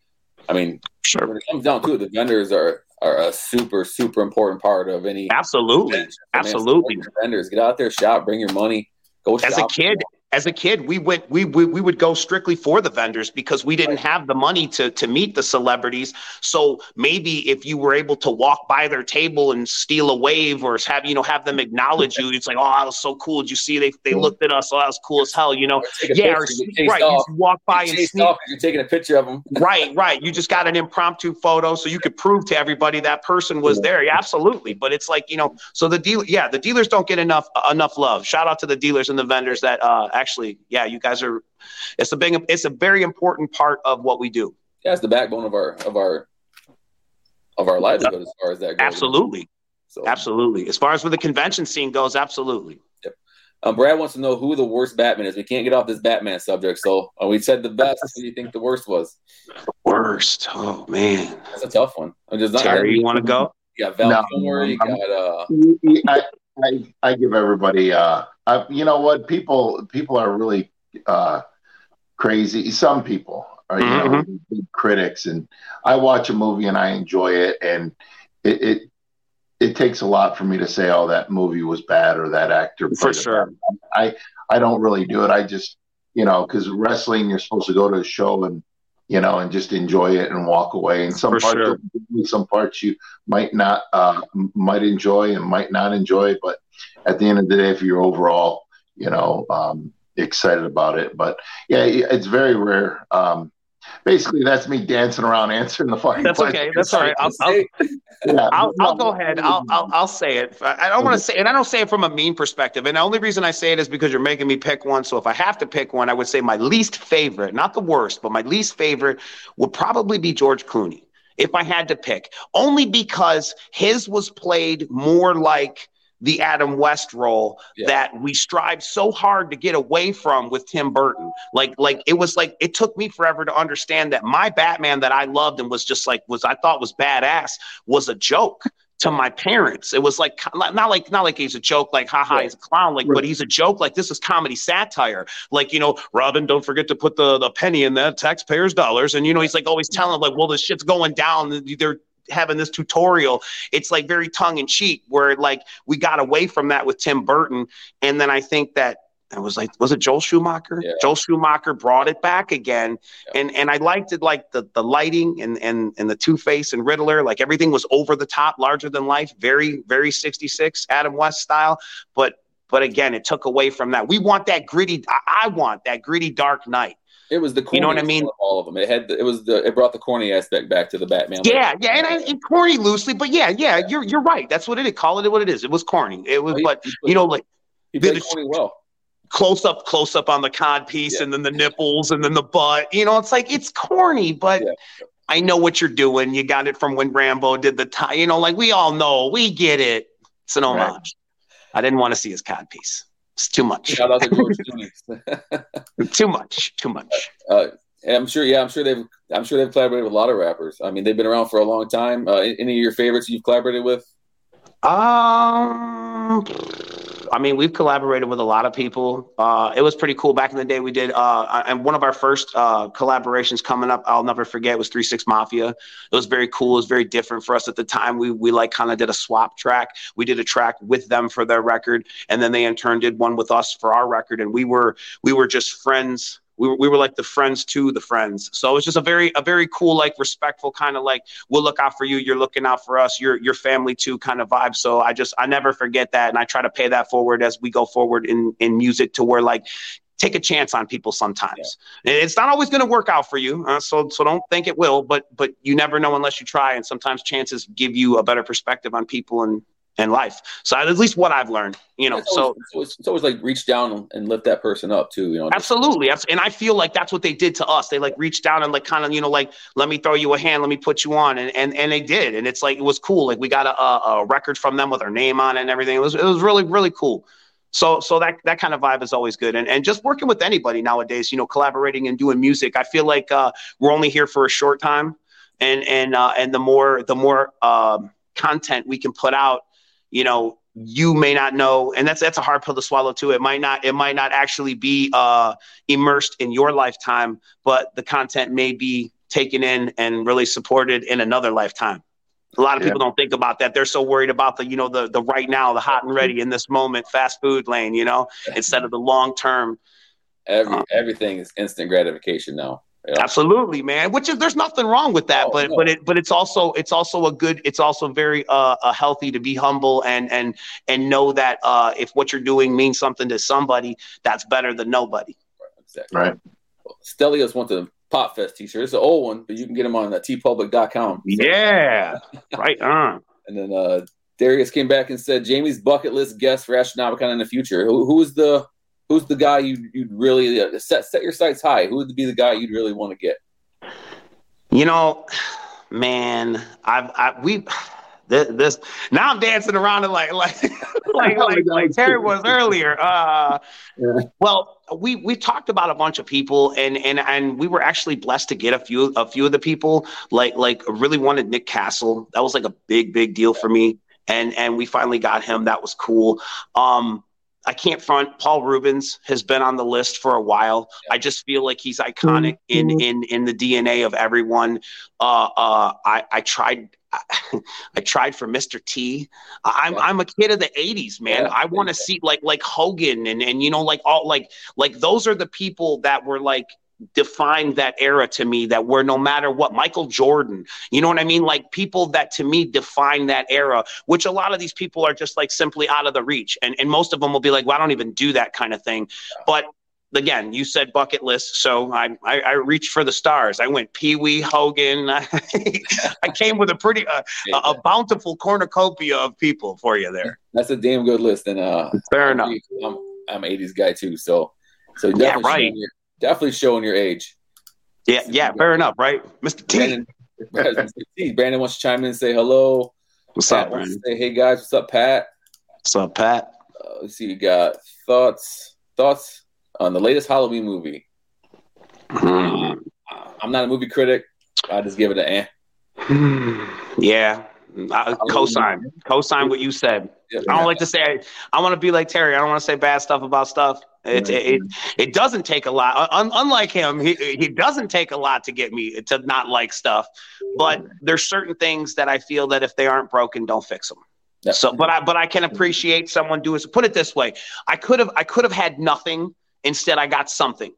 I mean, sure. when it comes down to it, the vendors are are a super super important part of any. Absolutely, absolutely. Vendors, get out there, shop, bring your money. Go as a kid as a kid, we went we, we we would go strictly for the vendors because we didn't have the money to to meet the celebrities. So maybe if you were able to walk by their table and steal a wave or have you know have them acknowledge you, it's like, oh, that was so cool. Did you see they they looked at us? Oh, that was cool as hell. You know, yeah, or, right. Off. You walk by and sneak. Off, you're taking a picture of them. right, right. You just got an impromptu photo, so you could prove to everybody that person was there. Yeah, absolutely. But it's like you know, so the deal, yeah, the dealers don't get enough uh, enough love. Shout out to the dealers and the vendors that uh, actually, yeah, you guys are. It's a big, it's a very important part of what we do. Yeah, it's the backbone of our of our of our livelihood as far as that goes. Absolutely, so. absolutely. As far as where the convention scene goes, absolutely. Yep. Um, Brad wants to know who the worst Batman is. We can't get off this Batman subject, so uh, we said the best. Who do you think the worst was? Worst. Oh man, that's a tough one. I'm just not. Terry, you want to go? Yeah, Val no, Kilmer. You got. Uh, I, I, I give everybody. Uh, I, you know what? People people are really uh, crazy. Some people are you mm-hmm. know critics, and I watch a movie and I enjoy it, and it, it it takes a lot for me to say, "Oh, that movie was bad" or "that actor." For sure. I I don't really do it. I just you know because wrestling, you're supposed to go to a show and you know and just enjoy it and walk away. And some for parts, sure. some parts you might not uh, might enjoy and might not enjoy, but at the end of the day, if you're overall, you know, um, excited about it. But yeah, it's very rare. Um, basically, that's me dancing around answering the fucking. That's question. okay. That's all right. I'll, I'll, yeah. I'll, I'll go ahead. I'll, I'll, I'll say it. I don't want to say, and I don't say it from a mean perspective. And the only reason I say it is because you're making me pick one. So if I have to pick one, I would say my least favorite, not the worst, but my least favorite would probably be George Clooney. If I had to pick, only because his was played more like the Adam West role yeah. that we strive so hard to get away from with Tim Burton. Like, like it was like it took me forever to understand that my Batman that I loved and was just like was I thought was badass was a joke to my parents. It was like not like not like he's a joke, like haha, right. he's a clown, like, right. but he's a joke, like this is comedy satire. Like, you know, Robin, don't forget to put the, the penny in that taxpayers' dollars. And you know, he's like always telling like, well, this shit's going down. They're having this tutorial. It's like very tongue in cheek, where like we got away from that with Tim Burton, and then I think that it was like was it Joel Schumacher? Yeah. Joel Schumacher brought it back again, yeah. and and I liked it like the the lighting and and and the Two Face and Riddler, like everything was over the top, larger than life, very very sixty six Adam West style, but. But again, it took away from that. We want that gritty. I, I want that gritty Dark Knight. It was the corny you know what I mean. All of them. It had the, it was the it brought the corny aspect back to the Batman. Yeah, yeah, and, I, and corny loosely, but yeah, yeah, you're you're right. That's what it is. Call it what it is. It was corny. It was, oh, he, but he played, you know, like he played corny well. Close up, close up on the cod piece, yeah. and then the nipples, and then the butt. You know, it's like it's corny, but. Yeah. I know what you're doing. You got it from when Rambo did the tie. You know, like we all know, we get it. It's an homage. Right. I didn't want to see his cod piece. It's too much. Shout out to George too much. Too much. Uh, I'm sure. Yeah, I'm sure they've. I'm sure they've collaborated with a lot of rappers. I mean, they've been around for a long time. Uh, any of your favorites you've collaborated with? Um, I mean, we've collaborated with a lot of people. Uh, it was pretty cool back in the day. We did, uh, and one of our first uh, collaborations coming up, I'll never forget, was Three Six Mafia. It was very cool. It was very different for us at the time. We we like kind of did a swap track. We did a track with them for their record, and then they in turn did one with us for our record, and we were we were just friends we were, we were like the friends to the friends. So it's just a very a very cool like respectful kind of like we'll look out for you, you're looking out for us, you're your family too kind of vibe. So I just I never forget that, and I try to pay that forward as we go forward in in music to where like take a chance on people sometimes. Yeah. It's not always going to work out for you, uh, so so don't think it will. But but you never know unless you try, and sometimes chances give you a better perspective on people and in life. So at least what I've learned, you know. It's always, so it's always, it's always, like reach down and lift that person up too, you know. Absolutely, and I feel like that's what they did to us. They like reached down and like kind of you know like let me throw you a hand, let me put you on, and and and they did, and it's like it was cool. Like we got a, a record from them with our name on it and everything. It was it was really really cool. So so that that kind of vibe is always good, and and just working with anybody nowadays, you know, collaborating and doing music. I feel like uh, we're only here for a short time, and and uh, and the more the more um, content we can put out you know you may not know and that's that's a hard pill to swallow too it might not it might not actually be uh immersed in your lifetime but the content may be taken in and really supported in another lifetime a lot of yeah. people don't think about that they're so worried about the you know the the right now the hot and ready in this moment fast food lane you know instead of the long term Every everything is instant gratification now. You know? Absolutely, man. Which is there's nothing wrong with that, oh, but no. but it but it's also it's also a good it's also very uh, uh healthy to be humble and and and know that uh if what you're doing means something to somebody, that's better than nobody. Right. Exactly. Right. Well, Stelios wants a Pop Fest t-shirt. It's an old one, but you can get them on the teepublic.com. Yeah. right on. And then uh Darius came back and said Jamie's bucket list guest for Astronomicon in the future. Who, who's the who's the guy you you'd really uh, set set your sights high? Who would be the guy you'd really want to get? You know, man, I've I, we this, this now I'm dancing around it like like like like, like Terry was earlier. Uh, yeah. Well, we we talked about a bunch of people, and and and we were actually blessed to get a few a few of the people. Like like really wanted Nick Castle. That was like a big big deal for me, and and we finally got him. That was cool. Um, I can't front. Paul Reubens has been on the list for a while. Yeah. I just feel like he's iconic mm-hmm. in in in the DNA of everyone. Uh, uh, I I tried. I tried for Mr. T. I'm yeah. I'm a kid of the 80s, man. Yeah. I want to see like like Hogan and and you know like all like like those are the people that were like defined that era to me that were no matter what Michael Jordan, you know what I mean? Like people that to me define that era, which a lot of these people are just like simply out of the reach. And, and most of them will be like, well, I don't even do that kind of thing. But again, you said bucket list, so I, I, I reached for the stars. I went Pee Wee Hogan. I, I came with a pretty uh, a, a, bountiful cornucopia of people for you there. That's a damn good list, and uh, fair enough. I'm, I'm 80s guy too, so so yeah, right definitely showing your age. Yeah, yeah, fair enough, right, Mr. T. Brandon, T. Brandon wants to chime in and say hello. What's Pat up, Brandon? Say hey guys, what's up, Pat? What's up, Pat? Uh, let's see, you got thoughts thoughts on the latest Halloween movie. Mm. I'm not a movie critic. I just give it an eh. Yeah, I, co-sign, co-sign what you said. I don't like to say. I want to be like Terry. I don't want to say bad stuff about stuff. It, it, it doesn't take a lot. Un, unlike him, he, he doesn't take a lot to get me to not like stuff. But there's certain things that I feel that if they aren't broken, don't fix them. Yep. So, but I but I can appreciate someone doing. So put it this way: I could have I could have had nothing. Instead, I got something.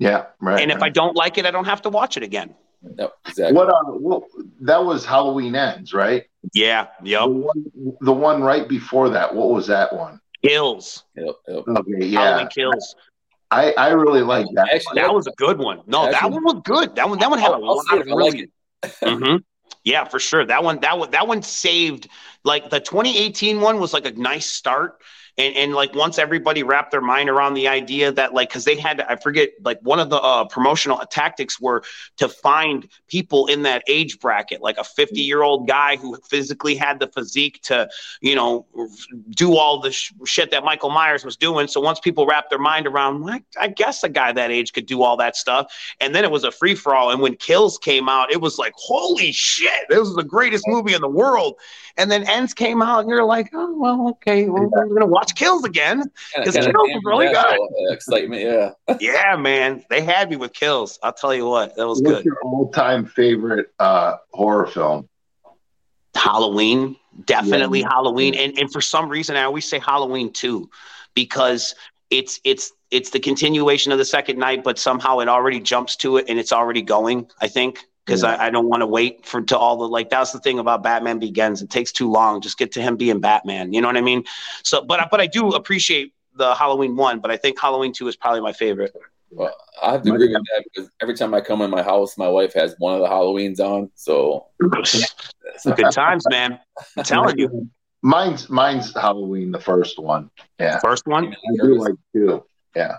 Yeah, right. And if right. I don't like it, I don't have to watch it again. No, exactly. What? Uh, well, that was Halloween ends, right? Yeah. Yep. The one, the one right before that. What was that one? Kills. Yep, yep. Okay, yeah. Halloween kills. I, I really like that. Actually, that was a good one. No, Actually, that one was good. That one that one had a lot of really. mm-hmm. Yeah, for sure. That one that one that one saved. Like the 2018 one was like a nice start and and like once everybody wrapped their mind around the idea that like because they had I forget like one of the uh, promotional tactics were to find people in that age bracket like a 50 year old guy who physically had the physique to you know do all the sh- shit that Michael Myers was doing. So once people wrapped their mind around I guess a guy that age could do all that stuff. And then it was a free for all and when Kills came out it was like holy shit this is the greatest movie in the world. And then Ends came out and you're like oh well okay well, we're gonna watch watch Kills again because Kills was really good. Excitement, yeah. yeah, man, they had me with Kills. I'll tell you what, that was What's good. Your all-time favorite uh, horror film? Halloween, definitely yeah. Halloween, and and for some reason I always say Halloween too, because it's it's it's the continuation of the second night, but somehow it already jumps to it and it's already going. I think because yeah. I, I, don't want to wait for to all the like that's the thing about Batman Begins. It takes too long. Just get to him being Batman. You know what I mean? So, but but I do appreciate the Halloween one, but I think Halloween two is probably my favorite. Well, I have to agree with that because every time I come in my house, my wife has one of the Halloweens on. So good times, man. I'm telling you. Mine's mine's Halloween, the first one. Yeah, first one. I do like two. Yeah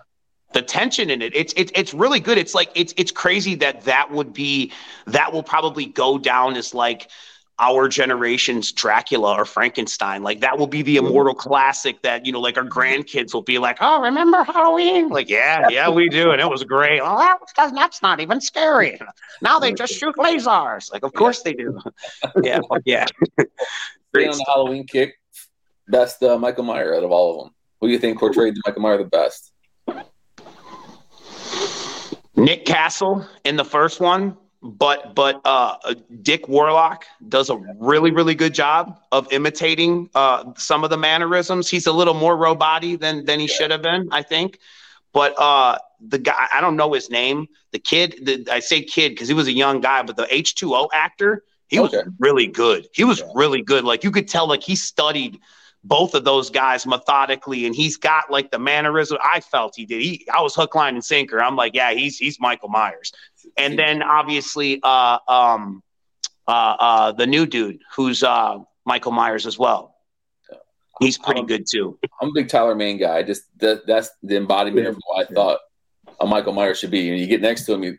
the tension in it it's it's it's really good it's like it's it's crazy that that would be that will probably go down as like our generation's Dracula or Frankenstein. Like that will be the immortal classic that, you know, like our grandkids will be like, oh, remember Halloween? Like, yeah, yeah, we do. And it was great. Oh, that, that's not even scary. Now they just shoot lasers. Like, of course they do. yeah, yeah. Great on the Halloween kick, best uh, Michael Myers out of all of them. Who do you think portrayed Michael Myers the best? Nick Castle in the first one, but but uh, Dick Warlock does a really really good job of imitating uh, some of the mannerisms. He's a little more robot than than he should have been, I think. but uh, the guy I don't know his name. The kid, the, I say kid because he was a young guy, but the H two O actor, he was really good. He was Yeah. really good. Like you could tell, like he studied both of those guys methodically, and he's got like the mannerism. I felt he did. He, I was hook, line, and sinker. I'm like, yeah, he's he's Michael Myers. And then obviously, uh, um, uh, uh, the new dude who's uh, Michael Myers as well. He's pretty Um, good too. I'm a big Tyler Mane guy. Just that that's the embodiment of what I thought a Michael Myers should be. And you get next to him, you,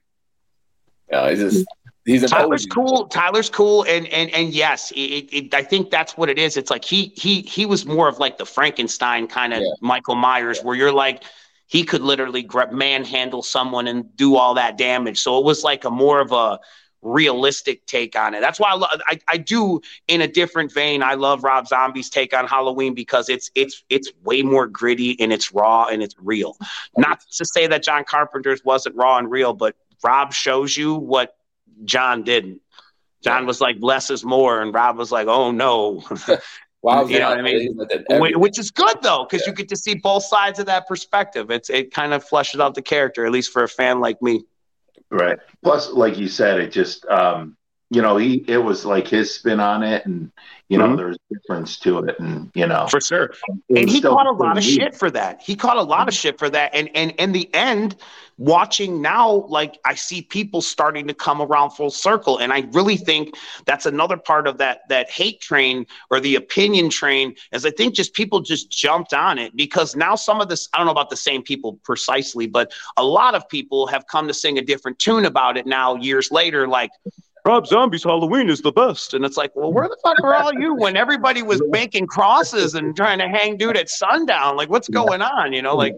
yeah, he's just he's Tyler's cool. Tyler's cool, and and and yes, it, it, I think that's what it is. It's like he he he was more of like the Frankenstein kind of Yeah. Michael Myers, where you're like he could literally grab, manhandle someone and do all that damage. So it was like a more of a realistic take on it. That's why I, lo- I I do in a different vein. I love Rob Zombie's take on Halloween because it's it's it's way more gritty and it's raw and it's real. Not to say that John Carpenter's wasn't raw and real, but Rob shows you what John didn't. John was like, less is more. And Rob was like, oh no. Wow, You know what I mean? like that Wh- every- Which is good though, because you get to see both sides of that perspective. It's it kind of fleshes out the character, at least for a fan like me. Right. Plus, like you said, it just um, you know, he it was like his spin on it, and you know, Mhm. there's difference to it, and you know, For sure. and he caught a lot of pretty shit for that. He caught a lot of shit for that. And and in the end, watching now, like I see people starting to come around full circle. And I really think that's another part of that that hate train or the opinion train, is I think just people just jumped on it because now some of this, I don't know about the same people precisely, but a lot of people have come to sing a different tune about it now years later, like Rob Zombie's Halloween is the best. And it's like, well, where the fuck were all you when everybody was making crosses and trying to hang dude at sundown? Like, what's going on? You know, like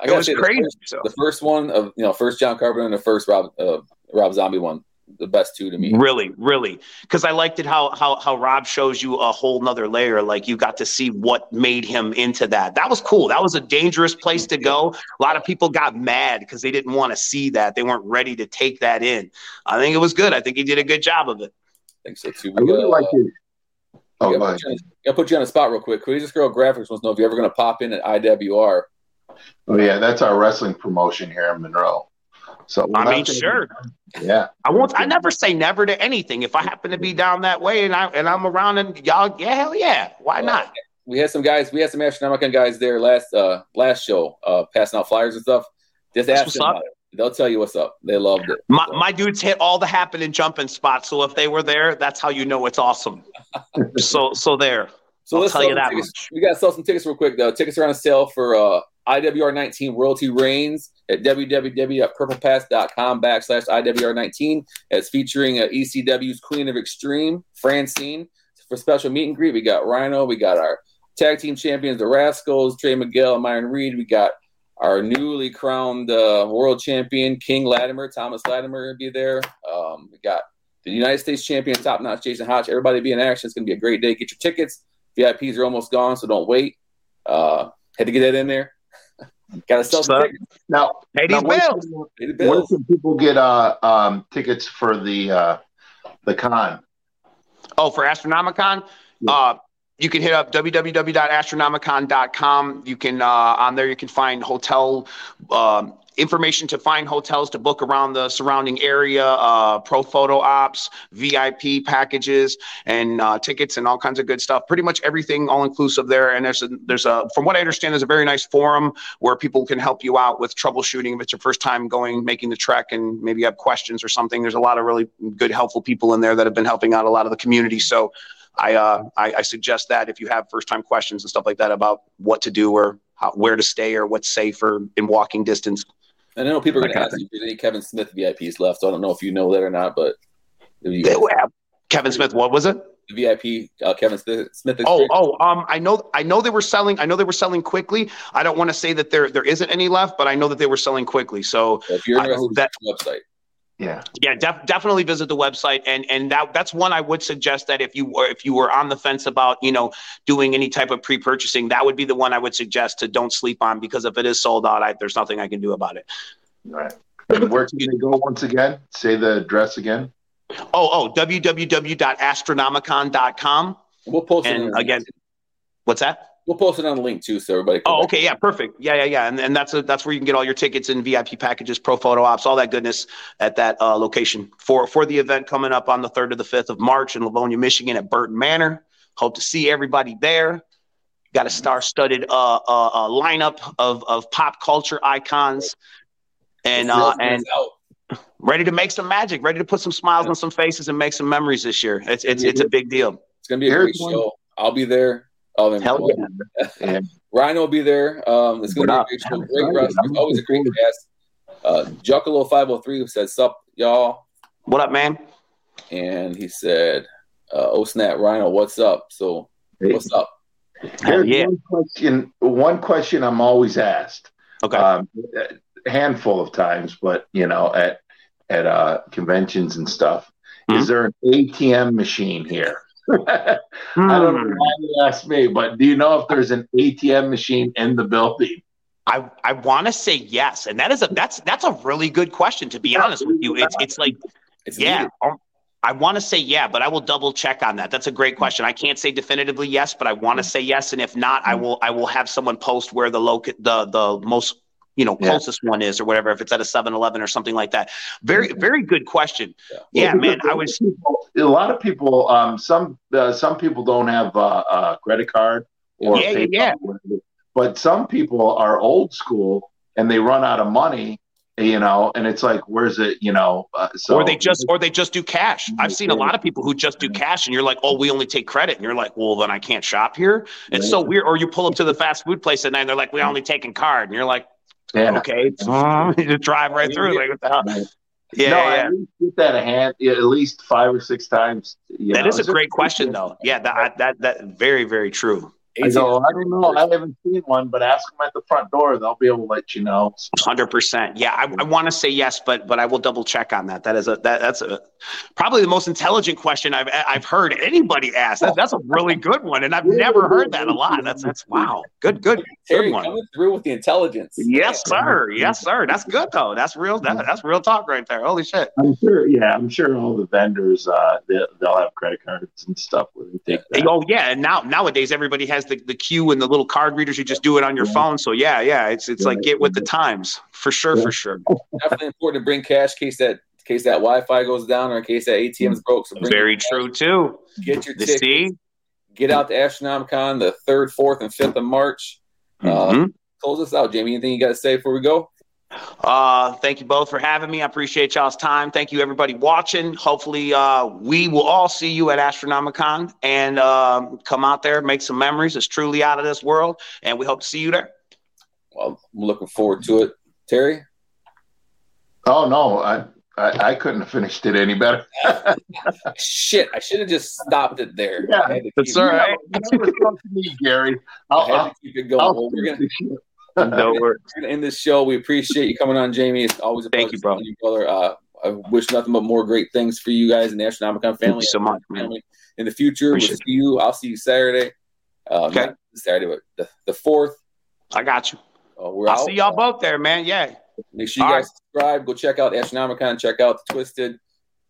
I it was say, the crazy. first- So. The first one of you know, first John Carpenter and the first Rob uh, Rob Zombie one, the best two to me. Really, really, because I liked it how how how Rob shows you a whole nother layer. Like you got to see what made him into that. That was cool. That was a dangerous place to go. A lot of people got mad because they didn't want to see that. They weren't ready to take that in. I think it was good. I think he did a good job of it. I think so too. I really Uh, like it. Oh, I go gotta put you on- I gotta put you on the spot real quick. Crazy Girl Graphics wants to know if you're ever going to pop in at IWR. Oh yeah, that's our wrestling promotion here in Monroe. So I mean, that's- sure. Yeah. I won't. I never say never to anything. If I happen to be down that way and I and I'm around and y'all, yeah, hell yeah, why not? We had some guys. We had some Astronomicon guys there last uh last show, uh passing out flyers and stuff. Just That's ask them about it. They'll tell you what's up. They loved it. My, my dudes hit all the happen and jumping spots. So if they were there, that's how you know it's awesome. so so there. So I'll let's tell sell you that tickets. much. We got to sell some tickets real quick though. Tickets are on sale for uh, IWR 19 Royalty Reigns at www.purplepass.com backslash IWR 19. It's featuring uh, ECW's Queen of Extreme, Francine. For special meet and greet, we got Rhino. We got our tag team champions, the Rascalz, Trey Miguel, and Myron Reed. We got our newly crowned uh, world champion, King Latimer, Thomas Latimer be there. Um, we got the United States champion, top notch Jason Hodge. Everybody be in action. It's going to be a great day. Get your tickets. VIPs are almost gone, so don't wait. Uh, had to get that in there. Got to sell some Sup? tickets. Now, Pay now these where bills. can- where can people get uh um tickets for the uh the con? Oh, for Astronomicon, Yeah. uh, you can hit up www.astronomicon.com. You can uh, on there you can find hotel um, information to find hotels to book around the surrounding area, uh, pro photo ops, VIP packages, and uh, tickets and all kinds of good stuff. Pretty much everything all inclusive there. And there's a there's a from what I understand, there's a very nice forum where people can help you out with troubleshooting if it's your first time going making the trek and maybe you have questions or something. There's a lot of really good helpful people in there that have been helping out a lot of the community. So I, uh, I, I suggest that if you have first time questions and stuff like that about what to do or how, where to stay or what's safe or in walking distance. And I know people are going to ask you if there's any Kevin Smith VIPs left. So I don't know if you know that or not, but you Kevin Smith, what was it? the VIP uh, Kevin Smith. Smith Oh, oh, um, I know, I know they were selling. I know they were selling quickly. I don't want to say that there there isn't any left, but I know that they were selling quickly. So So if you're I- that- that website. Yeah. yeah, def- definitely visit the website, and and that that's one I would suggest that if you were if you were on the fence about you know doing any type of pre purchasing, that would be the one I would suggest to don't sleep on because if it is sold out, I, there's nothing I can do about it. Right. And where can they go once again? Say the address again. Oh, oh, www.astronomicon.com. We'll post it. And in the- again, what's that? We'll post it on the link too, so everybody. Can Oh, okay, yeah, perfect. Yeah, yeah, yeah, and and that's a, that's where you can get all your tickets and VIP packages, pro photo ops, all that goodness at that uh, location for for the event coming up on the third to the fifth of March in Livonia, Michigan, at Burton Manor. Hope to see everybody there. Got a star-studded uh, uh, uh, lineup of of pop culture icons, and uh, and out. ready to make some magic, ready to put some smiles on some faces and make some memories this year. It's it's it's a big deal. It's gonna be a Here's great one- show. I'll be there. Um, and- Hell yeah. Yeah. Ryan will be there. Um, it's gonna be a great show. Great wrestling. It's always a great cast. Uh, Juggalo five hundred three said, "Sup, y'all," What up, man? and he said, uh, "Oh snap, Rhino, what's up?" So, what's up? Hell Here's yeah. one question. One question I'm always asked. Okay. Um, a handful of times, but you know, at at uh, conventions and stuff. Mhm. Is there an ATM machine here? I don't Hmm. know why you asked me, but do you know if there's an ATM machine in the building? I, I want to say yes, and that is a that's that's a really good question. To be honest with you, it's it's like It's yeah, needed. um, I want to say yeah, but I will double check on that. That's a great question. I can't say definitively yes, but I want to say yes, and if not, I will I will have someone post where the loc the the most you know Yeah. closest one is or whatever if it's at a 7-Eleven or something like that. Very very good question. Yeah. Yeah, Well, man, I was people- a lot of people. Um, some uh, some people don't have uh, a credit card or Yeah, yeah, but some people are old school and they run out of money. You know, and it's like, where's it? You know, uh, so or they just or they just do cash. I've seen a lot of people who just do cash, and you're like, oh, we only take credit, and you're like, well, then I can't shop here. It's so weird. Or you pull up to the fast food place at night, and they're like, we only taking card, and you're like, yeah. okay, you just drive right through. Like, what the hell? Yeah, no, yeah. at get that a hand yeah, at least five or six times. You That know. is a great question, though. Yeah, that that that very very true. I go, I don't know. I haven't seen one, but ask them at the front door. They'll be able to let you know. Hundred percent. Yeah, I, I want to say yes, but but I will double check on that. That is a that, that's a probably the most intelligent question I've I've heard anybody ask. That, that's a really good one, and I've never heard that a lot. That's that's wow. Good good Terry good one. coming through with the intelligence. Yes, sir. Yes, sir. That's good though. That's real. That, that's real talk right there. Holy shit. I'm sure. Yeah, I'm sure all the vendors uh, they, they'll have credit cards and stuff where they take that. Oh yeah, and now nowadays everybody has the, the queue and the little card readers. You just do it on your phone. So yeah, yeah, it's it's like get with the times for sure, for sure. Definitely important to bring cash case that in case that Wi-Fi goes down or in case that ATM's broke. So Very your cash, true too. Get your The tickets. see. Get out to Astronomicon the third, fourth, and fifth of March. Uh, Mhm. close us out, Jamie. Anything you got to say before we go? Uh, thank you both for having me. I appreciate y'all's time. Thank you, everybody watching. Hopefully, uh, we will all see you at Astronomicon and um, come out there, make some memories. It's truly out of this world, and we hope to see you there. Well, I'm looking forward to it. Terry, Oh no, I, I I couldn't have finished it any better. shit, I should have just stopped it there. Yeah, I that's all right. You never talk to me, Gary. I I'll, had I'll, to keep it going. I'll Well, we're gonna finish the shit. No worries. we're gonna end this show. We appreciate you coming on, Jamie. It's always a Thank pleasure you, bro. you, brother. Uh, I wish nothing but more great things for you guys and the Astronomicon Thank family. you so much, man. In the future, we'll see you. I'll see you Saturday. Um, Okay. not Saturday, but the, the fourth. I got you. Uh, we're I'll out. see y'all both there, man. Yeah. Make sure you All guys subscribe. Go check out Astronomicon. Check out the Twiztid.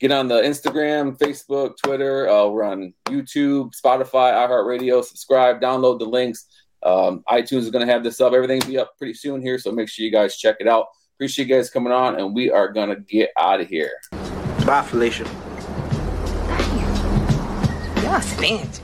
Get on the Instagram, Facebook, Twitter. Uh, we're on YouTube, Spotify, iHeartRadio. Subscribe, download the links. Um, iTunes is going to have this up. Everything will be up pretty soon here, so make sure you guys check it out. Appreciate you guys coming on, and we are going to get out of here. Bye, Felicia. Y'all fancy.